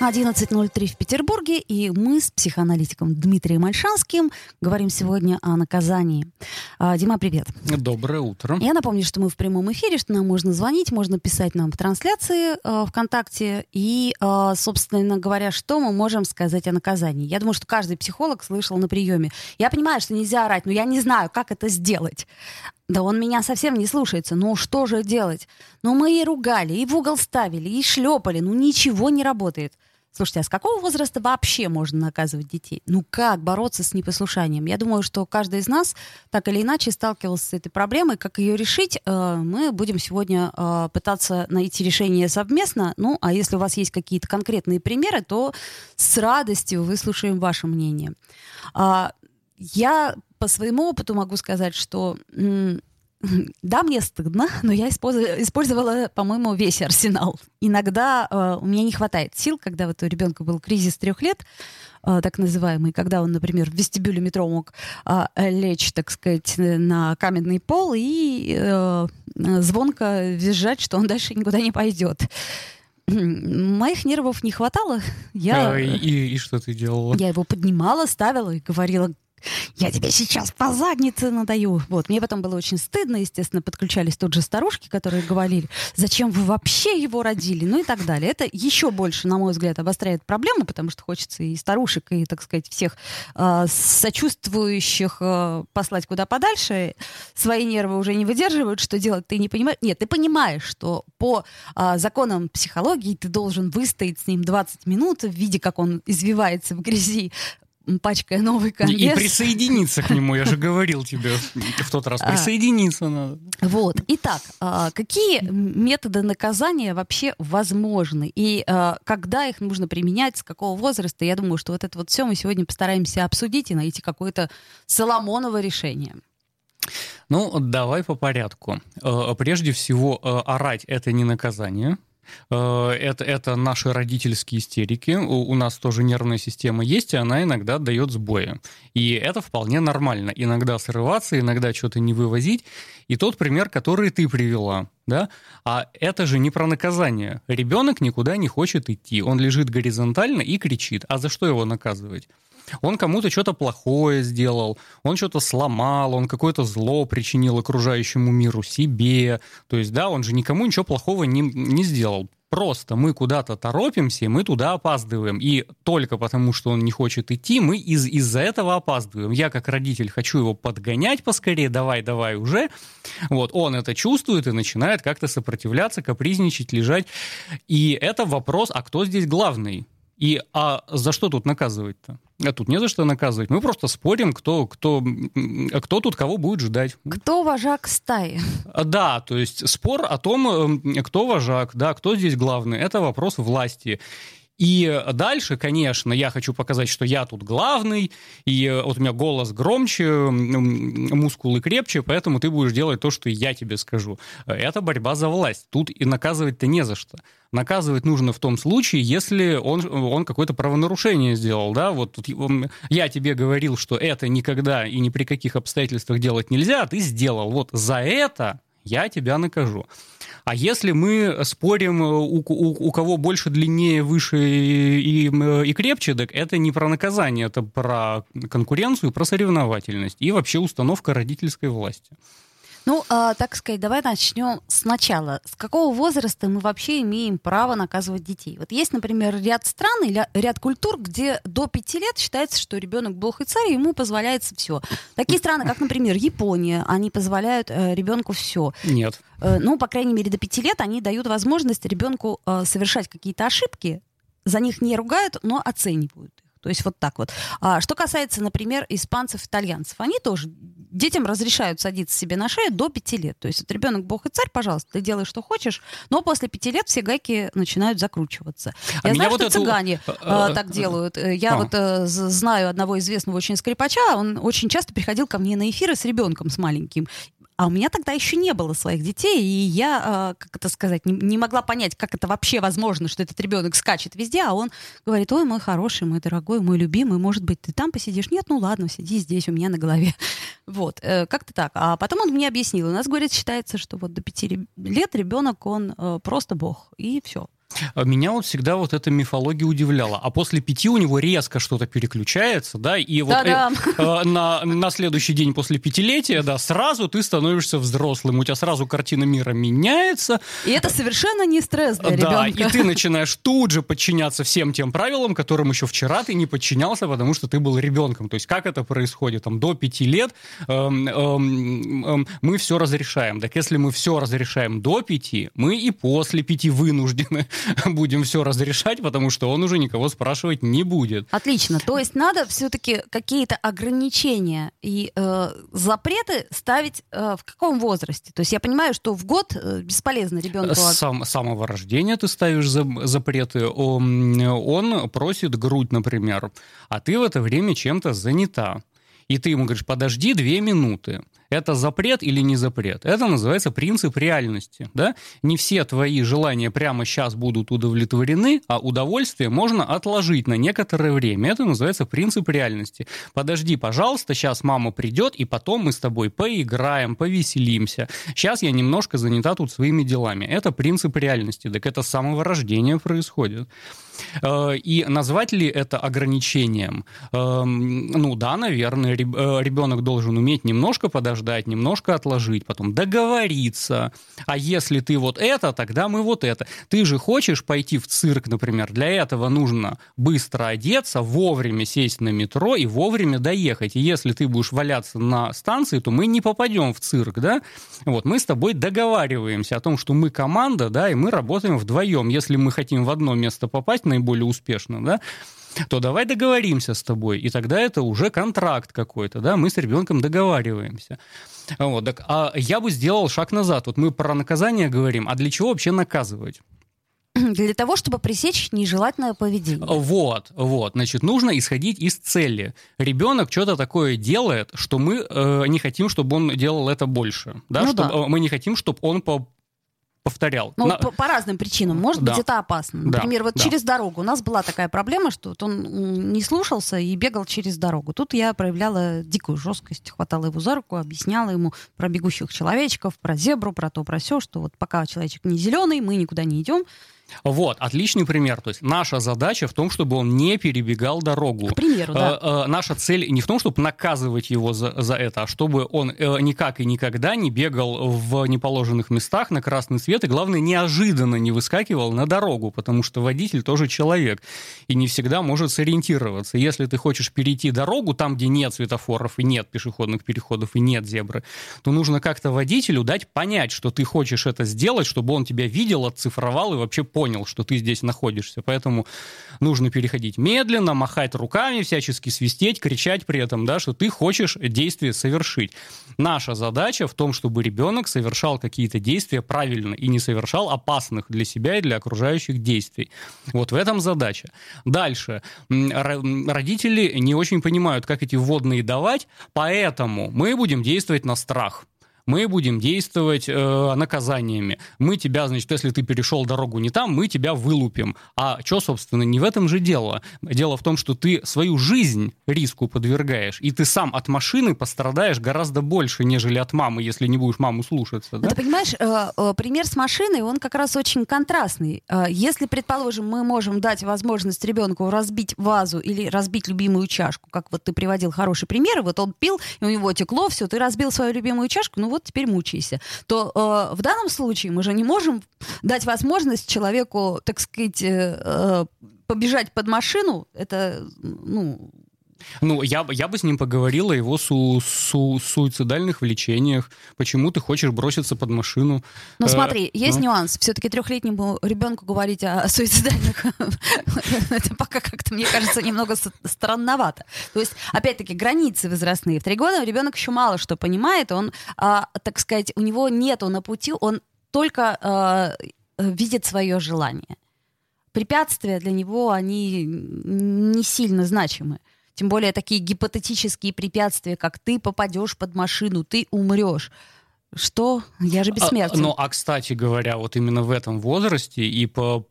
11.03 в Петербурге, и мы с психоаналитиком Дмитрием Альшанским говорим сегодня о наказании. А, Дима, привет. Доброе утро. Я напомню, что мы в прямом эфире, что нам можно звонить, можно писать нам в трансляции э, ВКонтакте, и, э, собственно говоря, что мы можем сказать о наказании. Я думаю, что каждый психолог слышал на приеме. Я понимаю, что нельзя орать, но я не знаю, как это сделать. Да он меня совсем не слушается. Ну что же делать? Ну мы и ругали, и в угол ставили, и шлепали. Ну ничего не работает. Слушайте, а с какого возраста вообще можно наказывать детей? Ну как бороться с непослушанием? Я думаю, что каждый из нас так или иначе сталкивался с этой проблемой. Как ее решить, э, мы будем сегодня э, пытаться найти решение совместно. Ну, а если у вас есть какие-то конкретные примеры, то с радостью выслушаем ваше мнение. А, я по своему опыту могу сказать, что да, мне стыдно, но я использовала, по-моему, весь арсенал. Иногда э, у меня не хватает сил, когда вот у ребенка был кризис трех лет, э, так называемый, когда он, например, в вестибюле метро мог э, лечь, так сказать, на каменный пол и э, звонко визжать, что он дальше никуда не пойдет. Моих нервов не хватало. Я, а, и, и что ты делала? Я его поднимала, ставила и говорила, я тебе сейчас по заднице надаю. Вот. Мне потом было очень стыдно, естественно, подключались тут же старушки, которые говорили, зачем вы вообще его родили, ну и так далее. Это еще больше, на мой взгляд, обостряет проблему, потому что хочется и старушек, и, так сказать, всех э, сочувствующих э, послать куда подальше. Свои нервы уже не выдерживают, что делать ты не понимаешь. Нет, ты понимаешь, что по э, законам психологии ты должен выстоять с ним 20 минут в виде, как он извивается в грязи, пачкая новый конверт. И присоединиться к нему, я же говорил тебе в тот раз, а. присоединиться надо. Вот. Итак, а, какие методы наказания вообще возможны? И а, когда их нужно применять, с какого возраста? Я думаю, что вот это вот все мы сегодня постараемся обсудить и найти какое-то Соломоново решение. Ну, давай по порядку. Прежде всего, орать — это не наказание. Э, это, это наши родительские истерики. У, у нас тоже нервная система есть, и она иногда дает сбои. И это вполне нормально. Иногда срываться, иногда что-то не вывозить. И тот пример, который ты привела, да, а это же не про наказание. Ребенок никуда не хочет идти. Он лежит горизонтально и кричит. А за что его наказывать? Он кому-то что-то плохое сделал, он что-то сломал, он какое-то зло причинил окружающему миру, себе. То есть, да, он же никому ничего плохого не, не сделал. Просто мы куда-то торопимся, мы туда опаздываем. И только потому, что он не хочет идти, мы из- из-за этого опаздываем. Я, как родитель, хочу его подгонять поскорее, давай, давай уже. Вот, он это чувствует и начинает как-то сопротивляться, капризничать, лежать. И это вопрос, а кто здесь главный? И а за что тут наказывать-то? А тут не за что наказывать. Мы просто спорим, кто, кто, кто тут кого будет ждать. Кто вожак стаи? А, да, то есть спор о том, кто вожак, да, кто здесь главный, это вопрос власти. И дальше, конечно, я хочу показать, что я тут главный, и вот у меня голос громче, мускулы крепче, поэтому ты будешь делать то, что я тебе скажу. Это борьба за власть. Тут и наказывать-то не за что. Наказывать нужно в том случае, если он, он какое-то правонарушение сделал, да, вот тут я тебе говорил, что это никогда и ни при каких обстоятельствах делать нельзя, а ты сделал. Вот за это я тебя накажу. А если мы спорим, э, у, у, у кого больше, длиннее, выше и, и, и крепче, так это не про наказание, это про конкуренцию, про соревновательность и вообще установка родительской власти. Ну, э, так сказать, давай начнем сначала. С какого возраста мы вообще имеем право наказывать детей? Вот есть, например, ряд стран или ряд культур, где до пяти лет считается, что ребенок бог и царь, и ему позволяется все. Такие страны, как, например, Япония, они позволяют э, ребенку все. Нет. Э, ну, по крайней мере, до пяти лет они дают возможность ребенку э, совершать какие-то ошибки, за них не ругают, но оценивают их. То есть вот так вот. А что касается, например, испанцев, итальянцев, они тоже детям разрешают садиться себе на шею до пяти лет. То есть вот ребенок бог и царь, пожалуйста, ты делаешь, что хочешь, но после пяти лет все гайки начинают закручиваться. А Я знаю, что эту... цыгане э, э, так делают. Э, я а. вот э, знаю одного известного очень скрипача, он очень часто приходил ко мне на эфиры с ребенком, с маленьким А у меня тогда еще не было своих детей, и я, как это сказать, не, не могла понять, как это вообще возможно, что этот ребенок скачет везде, а он говорит, ой, мой хороший, мой дорогой, мой любимый, может быть, ты там посидишь? Нет, ну ладно, сиди здесь у меня на голове. Вот, э, как-то так. А потом он мне объяснил, у нас, говорит, считается, что вот до пяти лет ребенок, он э, просто бог, и все. А меня вот всегда вот эта мифология удивляла. А после пяти у него резко что-то переключается, да, и вот э, э, на, на следующий день после пятилетия, да, сразу ты становишься взрослым, у тебя сразу картина мира меняется. И это совершенно не стресс для да, ребенка. и ты начинаешь тут же подчиняться всем тем правилам, которым еще вчера ты не подчинялся, потому что ты был ребенком. То есть как это происходит? Там до пяти лет эм, эм, эм, мы все разрешаем. Так если мы все разрешаем до пяти, мы и после пяти вынуждены будем все разрешать, потому что он уже никого спрашивать не будет. Отлично. То есть надо все-таки какие-то ограничения и э, запреты ставить э, в каком возрасте? То есть я понимаю, что в год э, бесполезно ребенку... С сам, самого рождения ты ставишь за, запреты. Он, он просит грудь, например, а ты в это время чем-то занята. И ты ему говоришь, подожди две минуты это запрет или не запрет. Это называется принцип реальности. Да? Не все твои желания прямо сейчас будут удовлетворены, а удовольствие можно отложить на некоторое время. Это называется принцип реальности. Подожди, пожалуйста, сейчас мама придет, и потом мы с тобой поиграем, повеселимся. Сейчас я немножко занята тут своими делами. Это принцип реальности. Так это с самого рождения происходит. Э, и назвать ли это ограничением? Эм, ну да, наверное, ребенок э, должен уметь немножко подождать, немножко отложить, потом договориться. А если ты вот это, тогда мы вот это. Ты же хочешь пойти в цирк, например. Для этого нужно быстро одеться, вовремя сесть на метро и вовремя доехать. И если ты будешь валяться на станции, то мы не попадем в цирк, да? Вот, мы с тобой договариваемся о том, что мы команда, да, и мы работаем вдвоем. Если мы хотим в одно место попасть, наиболее успешно, да, то давай договоримся с тобой, и тогда это уже контракт какой-то, да, мы с ребенком договариваемся. Вот, так, а я бы сделал шаг назад. Вот мы про наказание говорим, а для чего вообще наказывать? Для того, чтобы пресечь нежелательное поведение. Вот, вот. Значит, нужно исходить из цели. Ребенок что-то такое делает, что мы э, не хотим, чтобы он делал это больше. Да? Ну, чтобы, да. Мы не хотим, чтобы он по повторял. Ну, На... по, по разным причинам. Может да. быть, это опасно. Например, да. вот да. через дорогу. У нас была такая проблема, что вот он не слушался и бегал через дорогу. Тут я проявляла дикую жесткость, хватала его за руку, объясняла ему про бегущих человечков, про зебру, про то, про все, что вот пока человечек не зеленый, мы никуда не идем. Вот, отличный пример. То есть наша задача в том, чтобы он не перебегал дорогу. К примеру, да. Э, э, наша цель не в том, чтобы наказывать его за, за это, а чтобы он э, никак и никогда не бегал в неположенных местах на красный свет, и, главное, неожиданно не выскакивал на дорогу, потому что водитель тоже человек и не всегда может сориентироваться. Если ты хочешь перейти дорогу там, где нет светофоров и нет пешеходных переходов и нет зебры, то нужно как-то водителю дать понять, что ты хочешь это сделать, чтобы он тебя видел, отцифровал и вообще понял, что ты здесь находишься. Поэтому нужно переходить медленно, махать руками, всячески свистеть, кричать при этом, да, что ты хочешь действие совершить. Наша задача в том, чтобы ребенок совершал какие-то действия правильно и не совершал опасных для себя и для окружающих действий. Вот в этом задача. Дальше. Родители не очень понимают, как эти вводные давать, поэтому мы будем действовать на страх мы будем действовать э, наказаниями. Мы тебя, значит, если ты перешел дорогу не там, мы тебя вылупим. А что, собственно, не в этом же дело. Дело в том, что ты свою жизнь риску подвергаешь, и ты сам от машины пострадаешь гораздо больше, нежели от мамы, если не будешь маму слушаться. Да? Ты понимаешь, э, э, пример с машиной, он как раз очень контрастный. Э, если, предположим, мы можем дать возможность ребенку разбить вазу или разбить любимую чашку, как вот ты приводил хороший пример, вот он пил, и у него текло, все, ты разбил свою любимую чашку, ну вот вот теперь мучайся, то э, в данном случае мы же не можем дать возможность человеку, так сказать, э, э побежать под машину. Это, ну, ну, я, я бы с ним поговорил о его су су суицидальных влечениях. Почему ты хочешь броситься под машину? Ну, э, смотри, есть ну. нюанс. Все-таки трехлетнему ребенку говорить о суицидальных, это пока как-то, мне кажется, немного странновато. То есть, опять-таки, границы возрастные. В три года ребенок еще мало что понимает. Он, а, так сказать, у него нету на пути, он только а, видит свое желание. Препятствия для него, они не сильно значимы. Тем более такие гипотетические препятствия, как ты попадешь под машину, ты умрешь. что? Я же бессмертен. А, ну, а, кстати говоря, вот именно в этом возрасте и по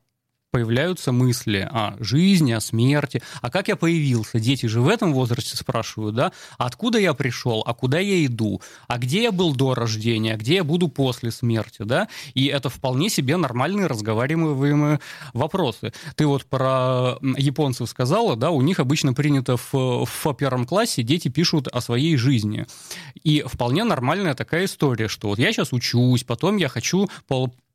появляются мысли о жизни, о смерти. А как я появился? Дети же в этом возрасте спрашивают, да? Откуда я пришел? А куда я иду? А где я был до рождения? А где я буду после смерти, да? И это вполне себе нормальные разговариваемые вопросы. Ты вот про японцев сказала, да, у них обычно принято в, в первом классе дети пишут о своей жизни. И вполне нормальная такая история, что вот я сейчас учусь, потом я хочу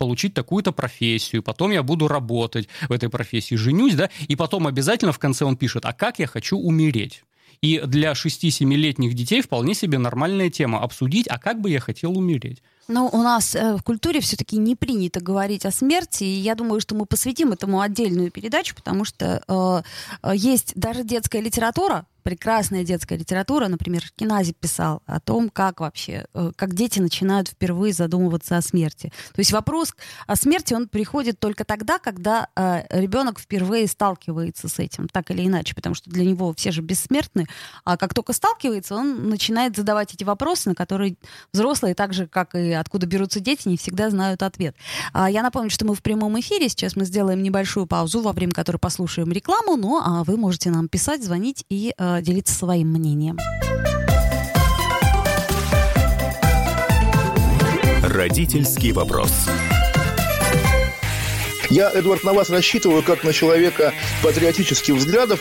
получить такую-то профессию, потом я буду работать в этой профессии, женюсь, да, и потом обязательно в конце он пишет, а как я хочу умереть? И для 6-7-летних детей вполне себе нормальная тема обсудить, а как бы я хотел умереть. Ну, у нас э, в культуре все-таки не принято говорить о смерти, и я думаю, что мы посвятим этому отдельную передачу, потому что э, э есть даже детская литература, прекрасная детская литература, например, Кинази писал о том, как вообще, э, как дети начинают впервые задумываться о смерти. То есть вопрос о смерти, он приходит только тогда, когда э, ребенок впервые сталкивается с этим, так или иначе, потому что для него все же бессмертны, а как только сталкивается, он начинает задавать эти вопросы, на которые взрослые, так же, как и откуда берутся дети, не всегда знают ответ. А я напомню, что мы в прямом эфире, сейчас мы сделаем небольшую паузу, во время которой послушаем рекламу, ну а вы можете нам писать, звонить и э, делиться своим мнением. Родительский вопрос. Я, Эдвард, на вас рассчитываю как на человека патриотических взглядов.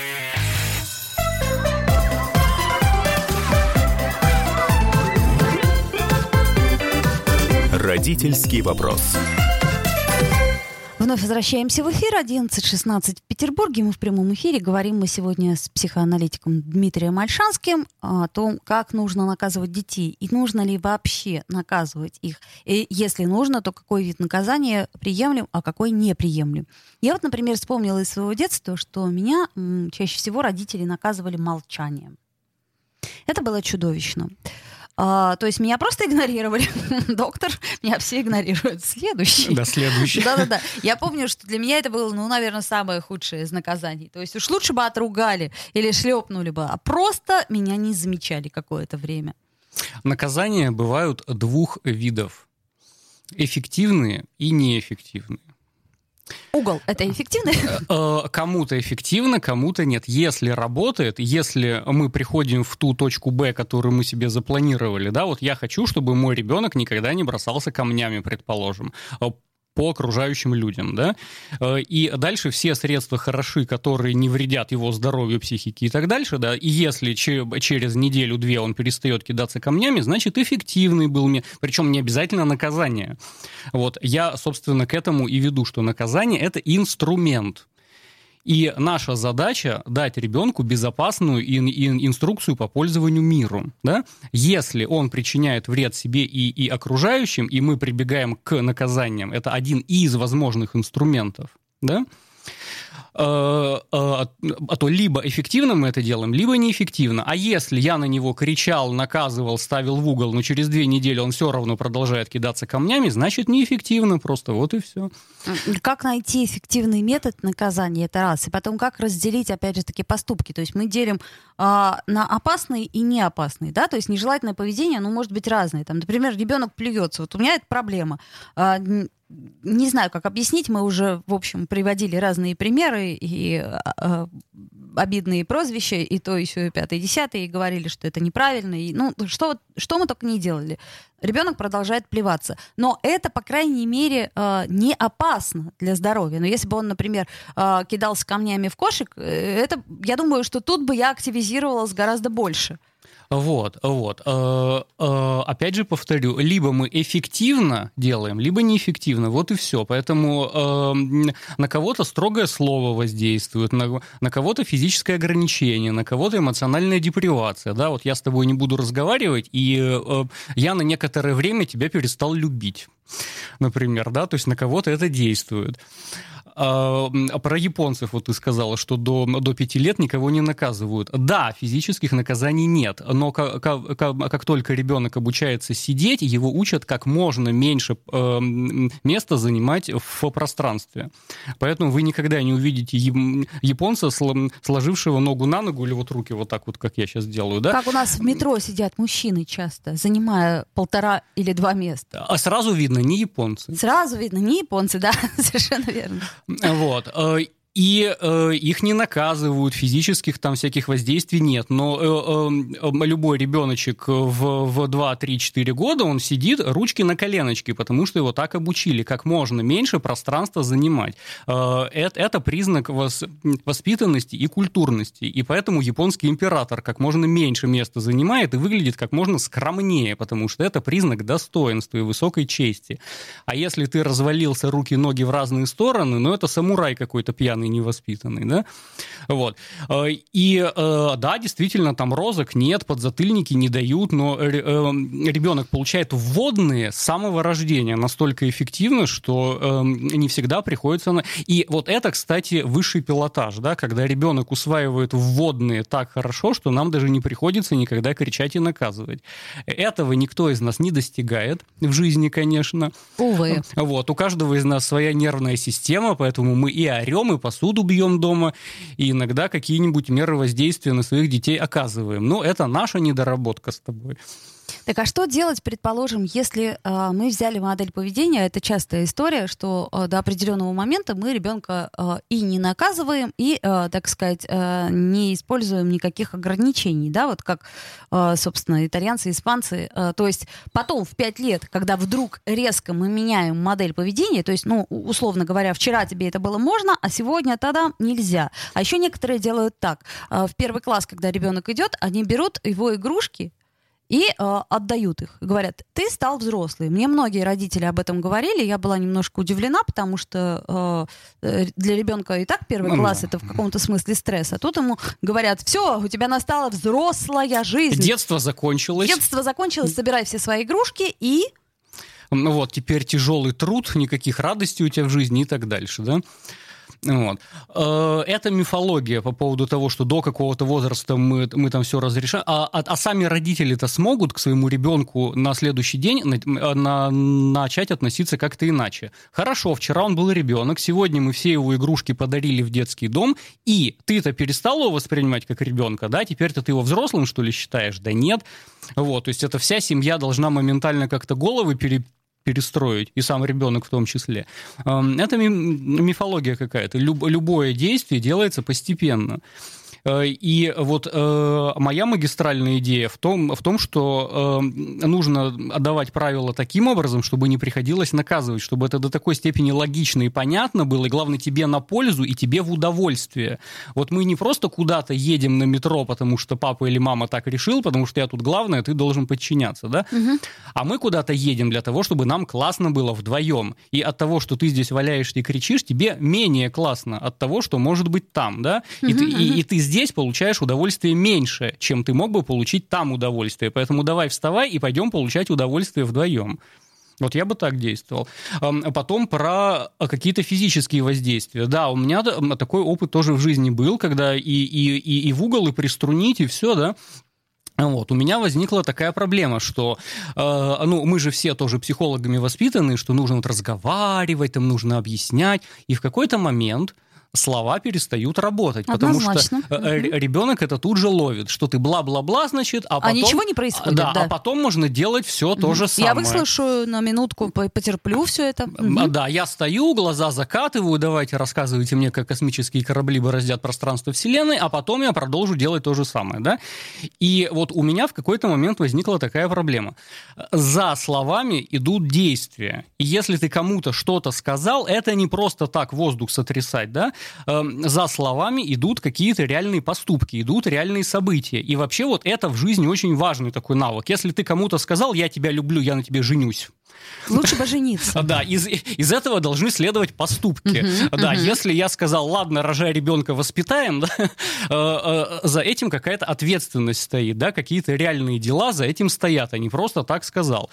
Родительский вопрос. Вновь возвращаемся в эфир. 11.16 в Петербурге. Мы в прямом эфире. Говорим мы сегодня с психоаналитиком Дмитрием Альшанским о том, как нужно наказывать детей. И нужно ли вообще наказывать их. И если нужно, то какой вид наказания приемлем, а какой неприемлем. Я вот, например, вспомнила из своего детства, что меня чаще всего родители наказывали молчанием. Это было чудовищно. А, то есть меня просто игнорировали. Доктор, меня все игнорируют. Следующий. Да, следующий. Да-да-да. Я помню, что для меня это было, ну, наверное, самое худшее из наказаний. То есть уж лучше бы отругали или шлепнули бы, а просто меня не замечали какое-то время. Наказания бывают двух видов. Эффективные и неэффективные. Угол это эффективно? Э, кому-то эффективно, кому-то нет. Если работает, если мы приходим в ту точку Б, которую мы себе запланировали, да, вот я хочу, чтобы мой ребенок никогда не бросался камнями, предположим по окружающим людям, да, э, и дальше все средства хороши, которые не вредят его здоровью, психике и так дальше, да, и если через неделю-две он перестает кидаться камнями, значит, эффективный был мне, причем не обязательно наказание. Вот, я, собственно, к этому и веду, что наказание — это инструмент, и наша задача дать ребенку безопасную ин- ин- инструкцию по пользованию миром. Да? Если он причиняет вред себе и, и окружающим, и мы прибегаем к наказаниям, это один из возможных инструментов. Да? Э, э, а то либо эффективно мы это делаем, либо неэффективно. А если я на него кричал, наказывал, ставил в угол, но через две недели он все равно продолжает кидаться камнями, значит неэффективно просто, вот и все. Как найти эффективный метод наказания, это раз. И потом, как разделить, опять же таки, поступки. То есть мы делим а, на опасные и неопасные, да, то есть нежелательное поведение, оно может быть разное. Там, например, ребенок плюется, вот у меня это проблема. А, не знаю, как объяснить, мы уже, в общем, приводили разные примеры и э, обидные прозвища, и то, и все, и пятое, и десятое, и говорили, что это неправильно. И, ну, что, что мы только не делали. Ребенок продолжает плеваться. Но это, по крайней мере, э, не опасно для здоровья. Но если бы он, например, э, кидался камнями в кошек, э, это, я думаю, что тут бы я активизировалась гораздо больше. Вот, вот. Э, э, опять же повторю, либо мы эффективно делаем, либо неэффективно. Вот и все. Поэтому э, на кого-то строгое слово воздействует, на, кого-то физическое ограничение, на кого-то эмоциональная депривация. Да, вот я с тобой не буду разговаривать, и я на некоторое время тебя перестал любить например, да, то есть на кого-то это действует. А, а про японцев вот ты сказала, что до, до пяти лет никого не наказывают. Да, физических наказаний нет, но как, как, как только ребенок обучается сидеть, его учат как можно меньше э, места занимать в пространстве. Поэтому вы никогда не увидите японца, сложившего ногу на ногу или вот руки вот так вот, как я сейчас делаю, да? Как у нас в метро сидят мужчины часто, занимая полтора или два места. А сразу видно, не японцы. Сразу видно, не японцы, да, совершенно верно. Вот. И э, их не наказывают, физических там всяких воздействий нет. Но э, э, любой ребеночек в, в 2, 3, 4 года, он сидит ручки на коленочке, потому что его так обучили, как можно меньше пространства занимать. Э, это, это признак вос, воспитанности и культурности. И поэтому японский император как можно меньше места занимает и выглядит как можно скромнее, потому что это признак достоинства и высокой чести. А если ты развалился руки-ноги в разные стороны, ну это самурай какой-то пьяный пьяный, невоспитанный, да, вот. Э, и э, да, действительно, там розок нет, подзатыльники не дают, но э, ребенок получает вводные с самого рождения настолько эффективно, что не всегда приходится... На... И вот это, кстати, высший пилотаж, да, когда ребенок усваивает вводные так хорошо, что нам даже не приходится никогда кричать и наказывать. Этого никто из нас не достигает в жизни, конечно. Увы. Вот, у каждого из нас своя нервная система, поэтому мы и орем, и по посуду бьем дома, и иногда какие-нибудь меры воздействия на своих детей оказываем. Но это наша недоработка с тобой. Так а что делать, предположим, если э, мы взяли модель поведения, это частая история, что э, до определенного момента мы ребенка э, и не наказываем, и, э, так сказать, э, не используем никаких ограничений, да, вот как, э, собственно, итальянцы, испанцы. Э, то есть потом в пять лет, когда вдруг резко мы меняем модель поведения, то есть, ну, условно говоря, вчера тебе это было можно, а сегодня тогда нельзя. А еще некоторые делают так. Э, в первый класс, когда ребенок идет, они берут его игрушки, и э, отдают их. Говорят, ты стал взрослый. Мне многие родители об этом говорили, я была немножко удивлена, потому что э, э для ребенка и так первый ну класс это в каком-то смысле стресс, а тут ему говорят, все, у тебя настала взрослая жизнь. Детство закончилось. Детство закончилось, собирай все свои игрушки и ну вот, теперь тяжелый труд, никаких радостей у тебя в жизни и так дальше, да? Вот. Э, это мифология по поводу того, что до какого-то возраста мы, мы там все разрешаем. А, а, а сами родители-то смогут к своему ребенку на следующий день на, на, начать относиться как-то иначе. Хорошо, вчера он был ребенок, сегодня мы все его игрушки подарили в детский дом, и ты-то перестал его воспринимать как ребенка, да? Теперь-то ты его взрослым, что ли, считаешь? Да нет. Вот, то есть это вся семья должна моментально как-то головы пере, перестроить, и сам ребенок в том числе. Эм, это мифология какая-то. Любое действие делается постепенно. Э, и вот э, моя магистральная идея в том, в том что э, нужно отдавать правила таким образом, чтобы не приходилось наказывать, чтобы это до такой степени логично и понятно было, и главное, тебе на пользу и тебе в удовольствие. Вот мы не просто куда-то едем на метро, потому что папа или мама так решил, потому что я тут главное, ты должен подчиняться, да? Угу. А мы куда-то едем для того, чтобы нам классно было вдвоем. И от того, что ты здесь валяешься и кричишь, тебе менее классно от того, что может быть там, да? Угу, и, ты, угу. и, и ты здесь получаешь удовольствие меньше, чем ты мог бы получить там удовольствие. Поэтому давай вставай и пойдем получать удовольствие вдвоем. Вот я бы так действовал. Потом про какие-то физические воздействия. Да, у меня такой опыт тоже в жизни был, когда и, и, и, и в угол, и приструнить, и все, да. Вот, у меня возникла такая проблема, что, э, ну, мы же все тоже психологами воспитаны, что нужно вот разговаривать, там нужно объяснять, и в какой-то момент слова перестают работать, Однозначно. потому что угу. ребенок это тут же ловит, что ты бла-бла-бла, значит, а, а потом... А ничего не происходит, да, да. А потом можно делать все то же самое. Я выслушаю на минутку, потерплю все это. Угу. Да, я стою, глаза закатываю, давайте рассказывайте мне, как космические корабли бороздят пространство Вселенной, а потом я продолжу делать то же самое, да. И вот у меня в какой-то момент возникла такая проблема. За словами идут действия. И если ты кому-то что-то сказал, это не просто так воздух сотрясать, да, э, за словами идут какие-то реальные поступки, идут реальные события. И вообще вот это в жизни очень важный такой навык. Если ты кому-то сказал, я тебя люблю, я на тебе женюсь, Лучше бы жениться. Да, из, из этого должны следовать поступки. Да, если я сказал, ладно, рожай ребенка, воспитаем, да, э, э, за этим какая-то ответственность стоит, да, какие-то реальные дела за этим стоят, а не просто так сказал.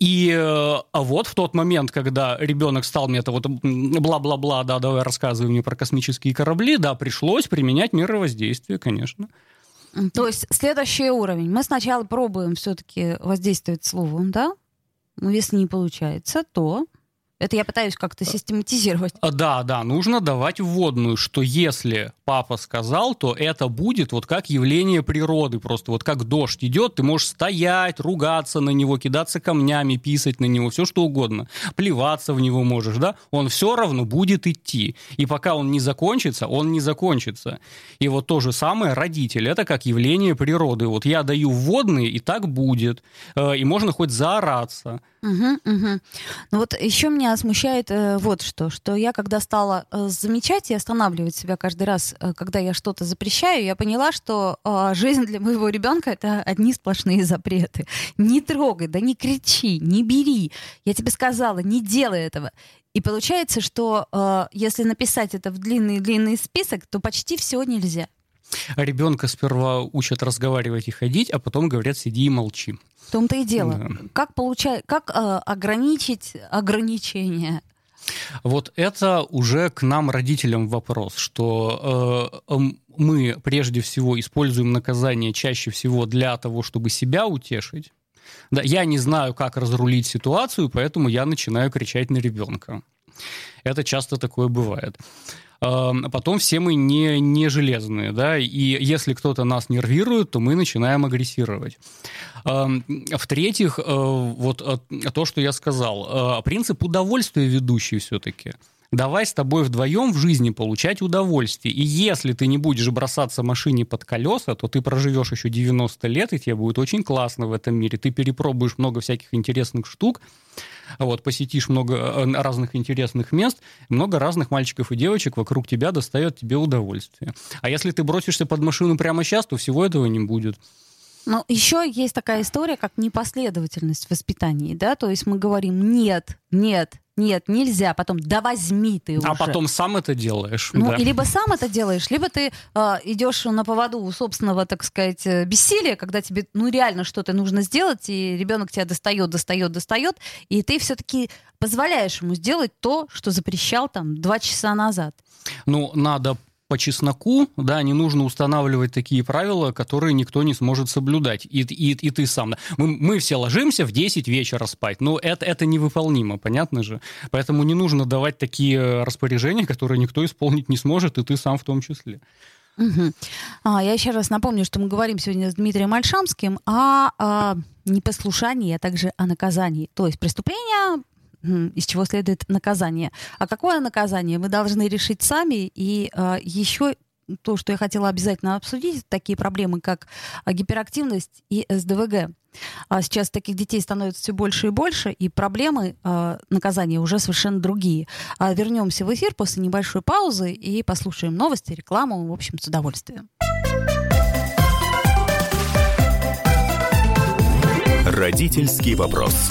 И э, а вот в тот момент, когда ребенок стал мне это вот бла-бла-бла, да, давай рассказывай мне про космические корабли, да, пришлось применять меры воздействия, конечно. То есть следующий уровень. Мы сначала пробуем все-таки воздействовать словом, да? Но если не получается, то это я пытаюсь как-то систематизировать. А, да, да, нужно давать вводную, что если папа сказал, то это будет вот как явление природы, просто вот как дождь идет, ты можешь стоять, ругаться на него, кидаться камнями, писать на него, все что угодно, плеваться в него можешь, да, он все равно будет идти. И пока он не закончится, он не закончится. И вот то же самое родитель, это как явление природы. Вот я даю вводные, и так будет. Э, и можно хоть заораться. Угу, угу. Ну вот еще меня смущает э, вот что, что я когда стала э, замечать и останавливать себя каждый раз, когда я что-то запрещаю, я поняла, что э, жизнь для моего ребенка это одни сплошные запреты. Не трогай, да не кричи, не бери. Я тебе сказала, не делай этого. И получается, что э, если написать это в длинный-длинный список, то почти все нельзя. Ребенка сперва учат разговаривать и ходить, а потом говорят, сиди и молчи. В том-то и дело. Да. Как, получать, как э, ограничить ограничения? Вот это уже к нам, родителям, вопрос, что э, мы прежде всего используем наказание чаще всего для того, чтобы себя утешить. Да, я не знаю, как разрулить ситуацию, поэтому я начинаю кричать на ребенка. Это часто такое бывает. А потом все мы не, не железные, да, и если кто-то нас нервирует, то мы начинаем агрессировать. В-третьих, э, вот э, то, что я сказал, э, принцип удовольствия ведущий все-таки – давай с тобой вдвоем в жизни получать удовольствие. И если ты не будешь бросаться машине под колеса, то ты проживешь еще 90 лет, и тебе будет очень классно в этом мире. Ты перепробуешь много всяких интересных штук, вот, посетишь много э, разных интересных мест, много разных мальчиков и девочек вокруг тебя достает тебе удовольствие. А если ты бросишься под машину прямо сейчас, то всего этого не будет. Ну, еще есть такая история, как непоследовательность в воспитании, да, то есть мы говорим «нет, нет, нет, нельзя, потом да возьми ты уже. А потом сам это делаешь. Ну, да. и либо сам это делаешь, либо ты э, идешь на поводу у собственного, так сказать, э, бессилия, когда тебе, ну, реально что-то нужно сделать, и ребенок тебя достает, достает, достает, и ты все-таки позволяешь ему сделать то, что запрещал там два часа назад. Ну, надо по чесноку, да, не нужно устанавливать такие правила, которые никто не сможет соблюдать. И, и, и ты сам. Мы, мы все ложимся в 10 вечера спать, но это, это невыполнимо, понятно же. Поэтому не нужно давать такие распоряжения, которые никто исполнить не сможет, и ты сам в том числе. Угу. А, я еще раз напомню, что мы говорим сегодня с Дмитрием Альшамским о, о непослушании, а также о наказании. То есть преступления из чего следует наказание. А какое наказание мы должны решить сами. И э, а, еще то, что я хотела обязательно обсудить, такие проблемы, как а, гиперактивность и СДВГ. А сейчас таких детей становится все больше и больше, и проблемы наказания уже совершенно другие. Вернемся в эфир после небольшой паузы и послушаем новости, рекламу, в общем, с удовольствием. Родительский вопрос.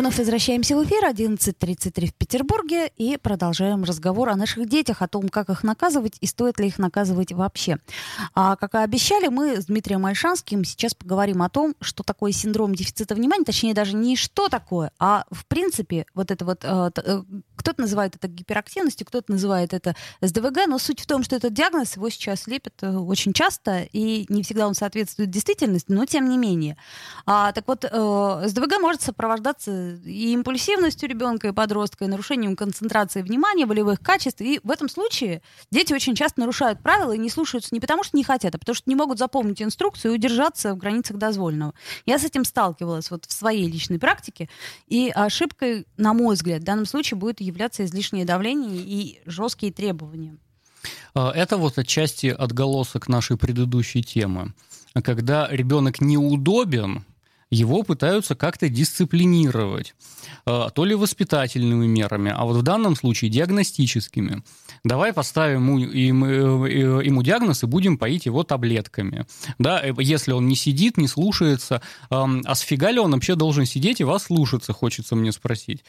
Вновь возвращаемся в эфир, 11.33 в Петербурге, и продолжаем разговор о наших детях, о том, как их наказывать и стоит ли их наказывать вообще. А, как и обещали, мы с Дмитрием Альшанским сейчас поговорим о том, что такое синдром дефицита внимания, точнее даже не что такое, а в принципе вот это вот, э, э, кто-то называет это гиперактивностью, кто-то называет это СДВГ, но суть в том, что этот диагноз его сейчас лепят э, очень часто, и не всегда он соответствует действительности, но тем не менее. А, так вот, СДВГ может сопровождаться и импульсивностью ребенка и подростка, и нарушением концентрации внимания, волевых качеств. И в этом случае дети очень часто нарушают правила и не слушаются не потому, что не хотят, а потому что не могут запомнить инструкцию и удержаться в границах дозволенного. Я с этим сталкивалась вот в своей личной практике. И ошибкой, на мой взгляд, в данном случае будет являться излишнее давление и жесткие требования. А, это вот отчасти отголосок нашей предыдущей темы. Когда ребенок неудобен, его пытаются как-то дисциплинировать. А, то ли воспитательными мерами, а вот в данном случае диагностическими. Давай поставим ему, ему, э, ему диагноз и будем поить его таблетками. Да, э, если он не сидит, не слушается, а с фига ли он вообще должен сидеть и вас слушаться, хочется мне спросить.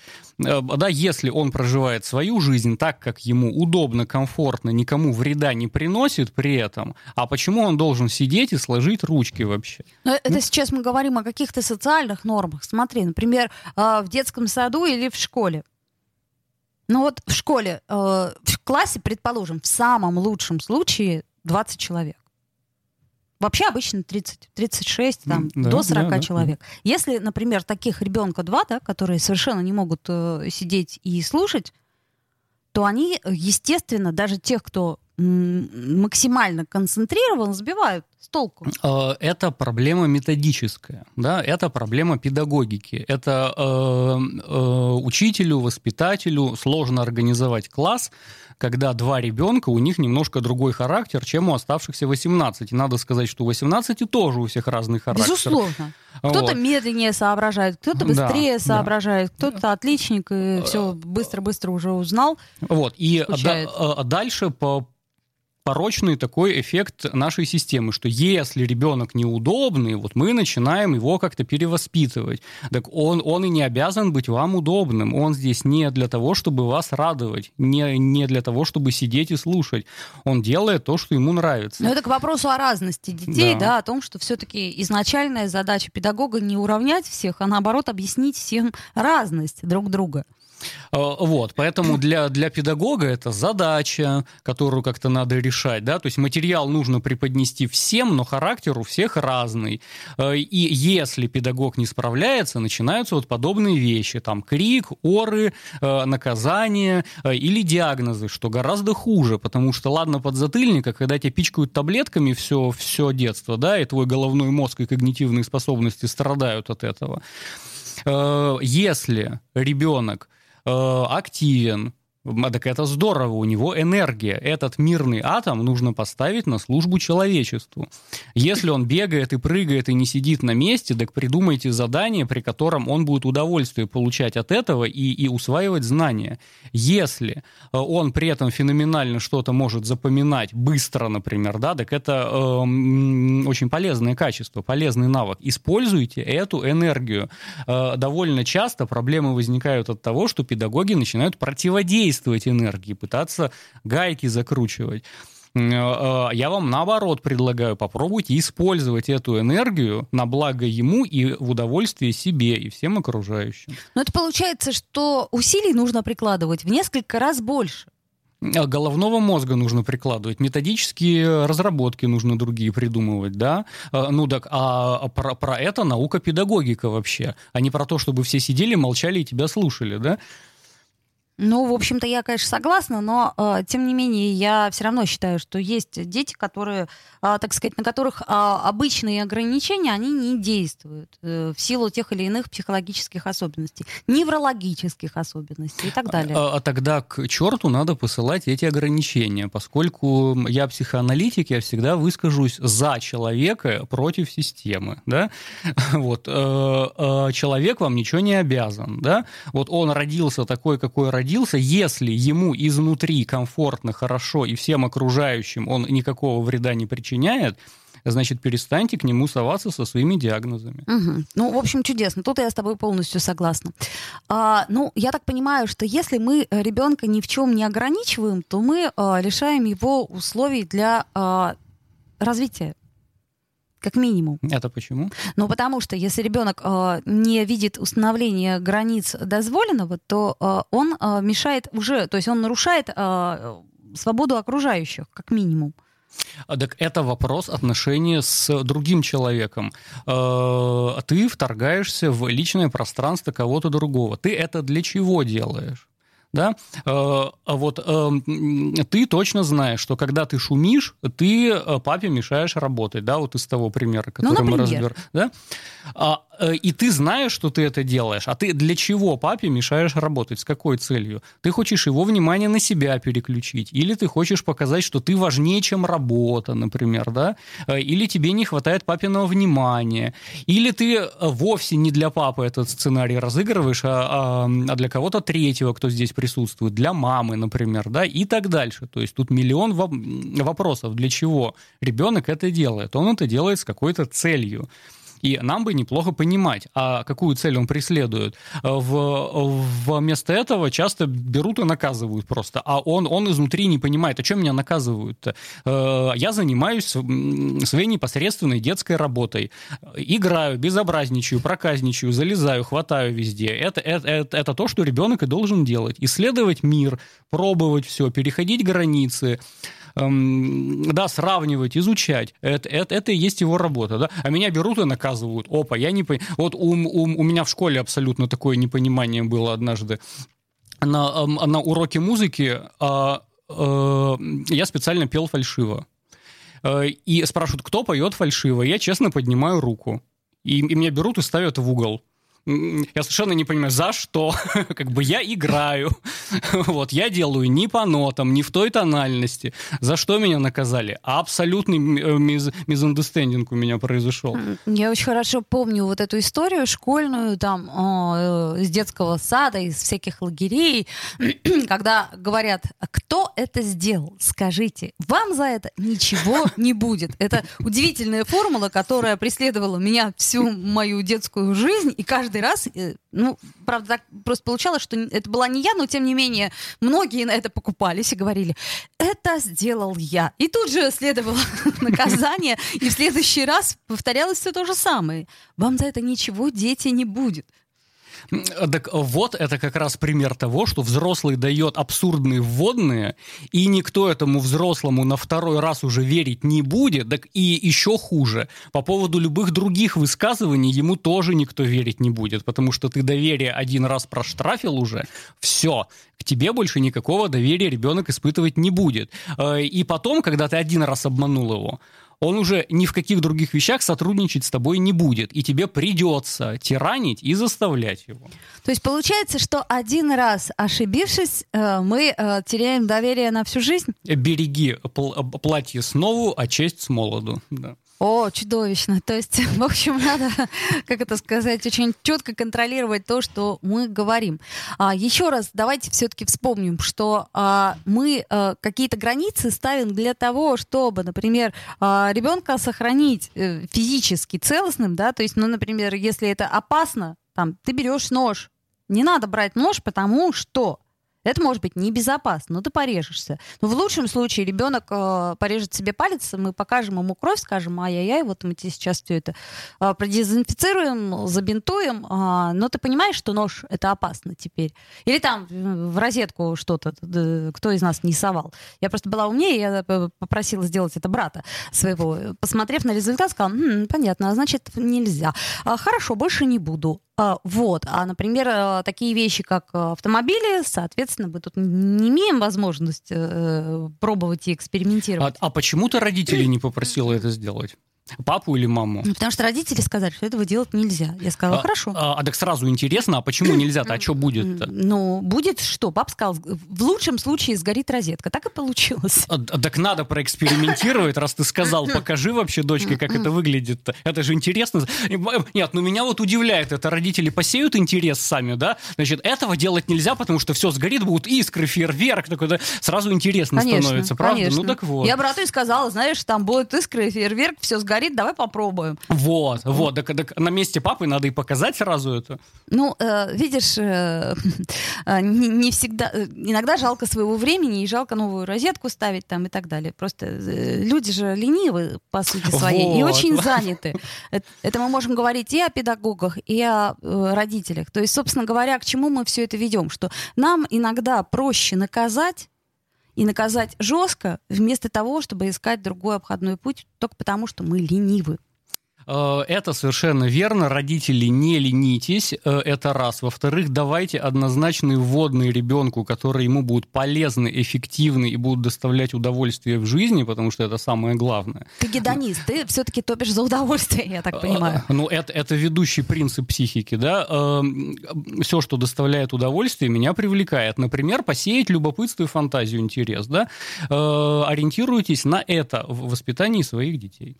Э, да, если он проживает свою жизнь так, как ему удобно, комфортно, никому вреда не приносит при этом, а почему он должен сидеть и сложить ручки вообще? Но это ну, сейчас мы говорим о каких-то социальных нормах. Смотри, например, в детском саду или в школе. Ну вот в школе, э, в классе, предположим, в самом лучшем случае 20 человек. Вообще обычно 30, 36, там, да, до 40 да, человек. Да. Если, например, таких ребенка два, да, которые совершенно не могут э, сидеть и слушать, то они, естественно, даже тех, кто максимально концентрирован, сбивают с толку. Э, это проблема методическая, да, это проблема педагогики. Это э, э, учителю, воспитателю сложно организовать класс, когда два ребенка, у них немножко другой характер, чем у оставшихся 18. И надо сказать, что у 18 тоже у всех разный характер. Безусловно. Кто-то вот. медленнее соображает, кто-то быстрее да, соображает, да. кто-то отличник и все быстро-быстро уже узнал. Вот, и а, дальше по порочный такой эффект нашей системы, что если ребенок неудобный, вот мы начинаем его как-то перевоспитывать. Так он, он и не обязан быть вам удобным. Он здесь не для того, чтобы вас радовать, не, не для того, чтобы сидеть и слушать. Он делает то, что ему нравится. Но это к вопросу о разности детей, да, да о том, что все-таки изначальная задача педагога не уравнять всех, а наоборот объяснить всем разность друг друга. Э, вот, поэтому для, для педагога это задача, которую как-то надо решать, да, то есть материал нужно преподнести всем, но характер у всех разный. Э, и если педагог не справляется, начинаются вот подобные вещи, там крик, оры, э, наказание или диагнозы, что гораздо хуже, потому что, ладно, подзатыльника, когда тебя пичкают таблетками все, все детство, да, и твой головной мозг и когнитивные способности страдают от этого. Если ребенок активен, так это здорово, у него энергия. Этот мирный атом нужно поставить на службу человечеству. Если он бегает и прыгает и не сидит на месте, так придумайте задание, при котором он будет удовольствие получать от этого и, и усваивать знания. Если э, он при этом феноменально что-то может запоминать быстро, например, да, так это э, очень полезное качество, полезный навык. Используйте эту энергию. Э, довольно часто проблемы возникают от того, что педагоги начинают противодействовать противодействовать энергии, пытаться гайки закручивать. Э, э, я вам наоборот предлагаю, попробуйте использовать эту энергию на благо ему и в удовольствие себе и всем окружающим. Но это получается, что усилий нужно прикладывать в несколько раз больше. Э, головного мозга нужно прикладывать, методические разработки нужно другие придумывать, да? Ну так, а про, про это наука педагогика вообще, а не про то, чтобы все сидели, молчали и тебя слушали, да? Ну, в общем-то, я, конечно, согласна, но, э, тем не менее, я все равно считаю, что есть дети, которые, э, так сказать, на которых э, обычные ограничения, они не действуют э, в силу тех или иных психологических особенностей, неврологических особенностей и так а, далее. А, а тогда к черту надо посылать эти ограничения, поскольку я психоаналитик, я всегда выскажусь за человека против системы, да? Вот, э, э, человек вам ничего не обязан, да? Вот он родился такой, какой родился, родился, если ему изнутри комфортно, хорошо и всем окружающим он никакого вреда не причиняет, значит, перестаньте к нему соваться со своими диагнозами. Угу. Ну, в общем, чудесно. Тут я с тобой полностью согласна. А, ну, я так понимаю, что если мы ребенка ни в чем не ограничиваем, то мы а, лишаем его условий для а, развития как минимум. Это почему? Ну, потому что если ребенок э, не видит установления границ дозволенного, то э, он э, мешает уже, то есть он нарушает э, свободу окружающих, как минимум. А, Так это вопрос отношения с другим человеком. Э, Ты вторгаешься в личное пространство кого-то другого. Ты это для чего делаешь? Да? Э, А вот э, м, ты точно знаешь, что когда ты шумишь, ты э, папе мешаешь работать, да, вот из того примера, который мы например. разбираем. Да? Э, и ты знаешь, что ты это делаешь, а ты для чего папе мешаешь работать? С какой целью? Ты хочешь его внимание на себя переключить? Или ты хочешь показать, что ты важнее, чем работа, например, да? Э, Или тебе не хватает папиного внимания? Или ты э, вовсе не для папы этот сценарий разыгрываешь, а, а- а для кого-то третьего, кто здесь присутствует, для мамы, например, да, и так дальше. То есть тут миллион во- вопросов, для чего ребенок это делает. Он это делает с какой-то целью. И нам бы неплохо понимать, а какую цель он преследует. Э, В, вместо этого часто берут и наказывают просто. А он, он изнутри не понимает, а чем меня наказывают-то? Э, Я занимаюсь своей непосредственной детской работой. Играю, безобразничаю, проказничаю, залезаю, хватаю везде. Это, это, это, это то, что ребенок и должен делать. Исследовать мир, пробовать все, переходить границы эм, да, сравнивать, изучать. Это, это, это и есть его работа, да. А меня берут и наказывают. Опа, я не понимаю. Вот у, у, у меня в школе абсолютно такое непонимание было однажды. На, эм, на уроке музыки а, э, я специально пел фальшиво. Э, И спрашивают, кто поет фальшиво. Я честно поднимаю руку. И, и меня берут и ставят в угол. Я совершенно не понимаю, за что. Как бы я играю. Вот, я делаю не по нотам, не в той тональности. За что меня наказали? Абсолютный миз, мизандестендинг у меня произошел. Я очень хорошо помню вот эту историю школьную, там, э, из детского сада, из всяких лагерей, когда говорят, «А кто это сделал? Скажите, вам за это ничего не будет. Это удивительная формула, которая преследовала меня всю мою детскую жизнь, и каждый раз, э, ну, правда, так просто получалось, что это была не я, но тем не менее, многие на это покупались и говорили, это сделал я. И тут же следовало наказание, и в следующий раз повторялось все то же самое. Вам за это ничего, дети, не будет. Так вот, это как раз пример того, что взрослый дает абсурдные вводные, и никто этому взрослому на второй раз уже верить не будет, так и еще хуже. По поводу любых других высказываний ему тоже никто верить не будет, потому что ты доверие один раз проштрафил уже, все, к тебе больше никакого доверия ребенок испытывать не будет. Э, И потом, когда ты один раз обманул его, он уже ни в каких других вещах сотрудничать с тобой не будет, и тебе придется тиранить и заставлять его. То есть получается, что один раз ошибившись, э, мы э, теряем доверие на всю жизнь? Береги пл- платье с нову, а честь с молоду. Да. О, чудовищно. То есть, в общем, надо, как это сказать, очень четко контролировать то, что мы говорим. А, еще раз, давайте все-таки вспомним, что а, мы а, какие-то границы ставим для того, чтобы, например, а, ребенка сохранить э, физически целостным, да, то есть, ну, например, если это опасно, там, ты берешь нож, не надо брать нож, потому что это может быть небезопасно, но ты порежешься. Но в лучшем случае ребенок э, порежет себе палец, мы покажем ему кровь, скажем, ай-яй-яй, вот мы тебе сейчас все это э, продезинфицируем, забинтуем, а, но ты понимаешь, что нож это опасно теперь. Или там э, в розетку что-то, д- кто из нас не совал. Я просто была умнее, я э, попросила сделать это брата своего. Посмотрев на результат, сказала, «М, понятно, а значит нельзя. А, хорошо, больше не буду. А, Вот. А, например, э, такие вещи, как э, автомобили, соответственно, мы тут не имеем возможности э, пробовать и А, экспериментировать. а почему ты родителей не попросила это сделать? Папу или маму? Ну, Потому что родители сказали, что этого делать нельзя. Я сказала, А- хорошо. А, а так сразу интересно, а почему нельзя-то? А что будет-то? Ну, будет что? Пап сказал, в лучшем случае сгорит розетка. Так и получилось. А, так надо проэкспериментировать, раз ты сказал, покажи вообще дочке, как это выглядит-то. Это же интересно. Нет, ну меня вот удивляет, это родители посеют интерес сами, да? Значит, этого делать нельзя, потому что все сгорит, будут искры, фейерверк, такой, да? Сразу интересно Конечно, становится, правда? конечно. Ну так вот. Я брату и сказала, знаешь, там будет искры, фейерверк, все сгорит, давай попробуем. Вот, вот, так, так на месте папы надо и показать сразу это. Ну, э, видишь, э, э, не, не всегда, э, иногда жалко своего времени и жалко новую розетку ставить там и так далее. Просто э, люди же ленивы по сути своей и Вот. очень заняты. Это, это мы можем говорить и о педагогах, и о э, родителях. То есть, собственно говоря, к чему мы все это ведем? Что нам иногда проще наказать, и наказать жестко, вместо того, чтобы искать другой обходной путь, только потому, что мы ленивы. Э, это совершенно верно. Родители, не ленитесь. Э, это раз. Во-вторых, давайте однозначные вводные ребенку, которые ему будут полезны, эффективны и будут доставлять удовольствие в жизни, потому что это самое главное. Ты гедонист, ты все-таки топишь за удовольствие, я так понимаю. Ну, это, это ведущий принцип психики, да. Эм, Все, что доставляет удовольствие, меня привлекает. Например, посеять любопытство и фантазию, интерес, да. Э, ориентируйтесь на это в воспитании своих детей.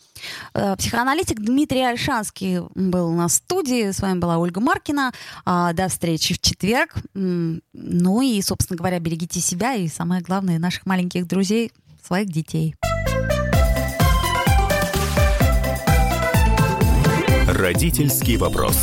Психоаналитик Дмитрий Альшанский был в студии. С вами была Ольга Маркина. А, до встречи в четверг. Ну и, собственно говоря, берегите себя и, самое главное, наших маленьких друзей, своих детей. Родительский вопрос.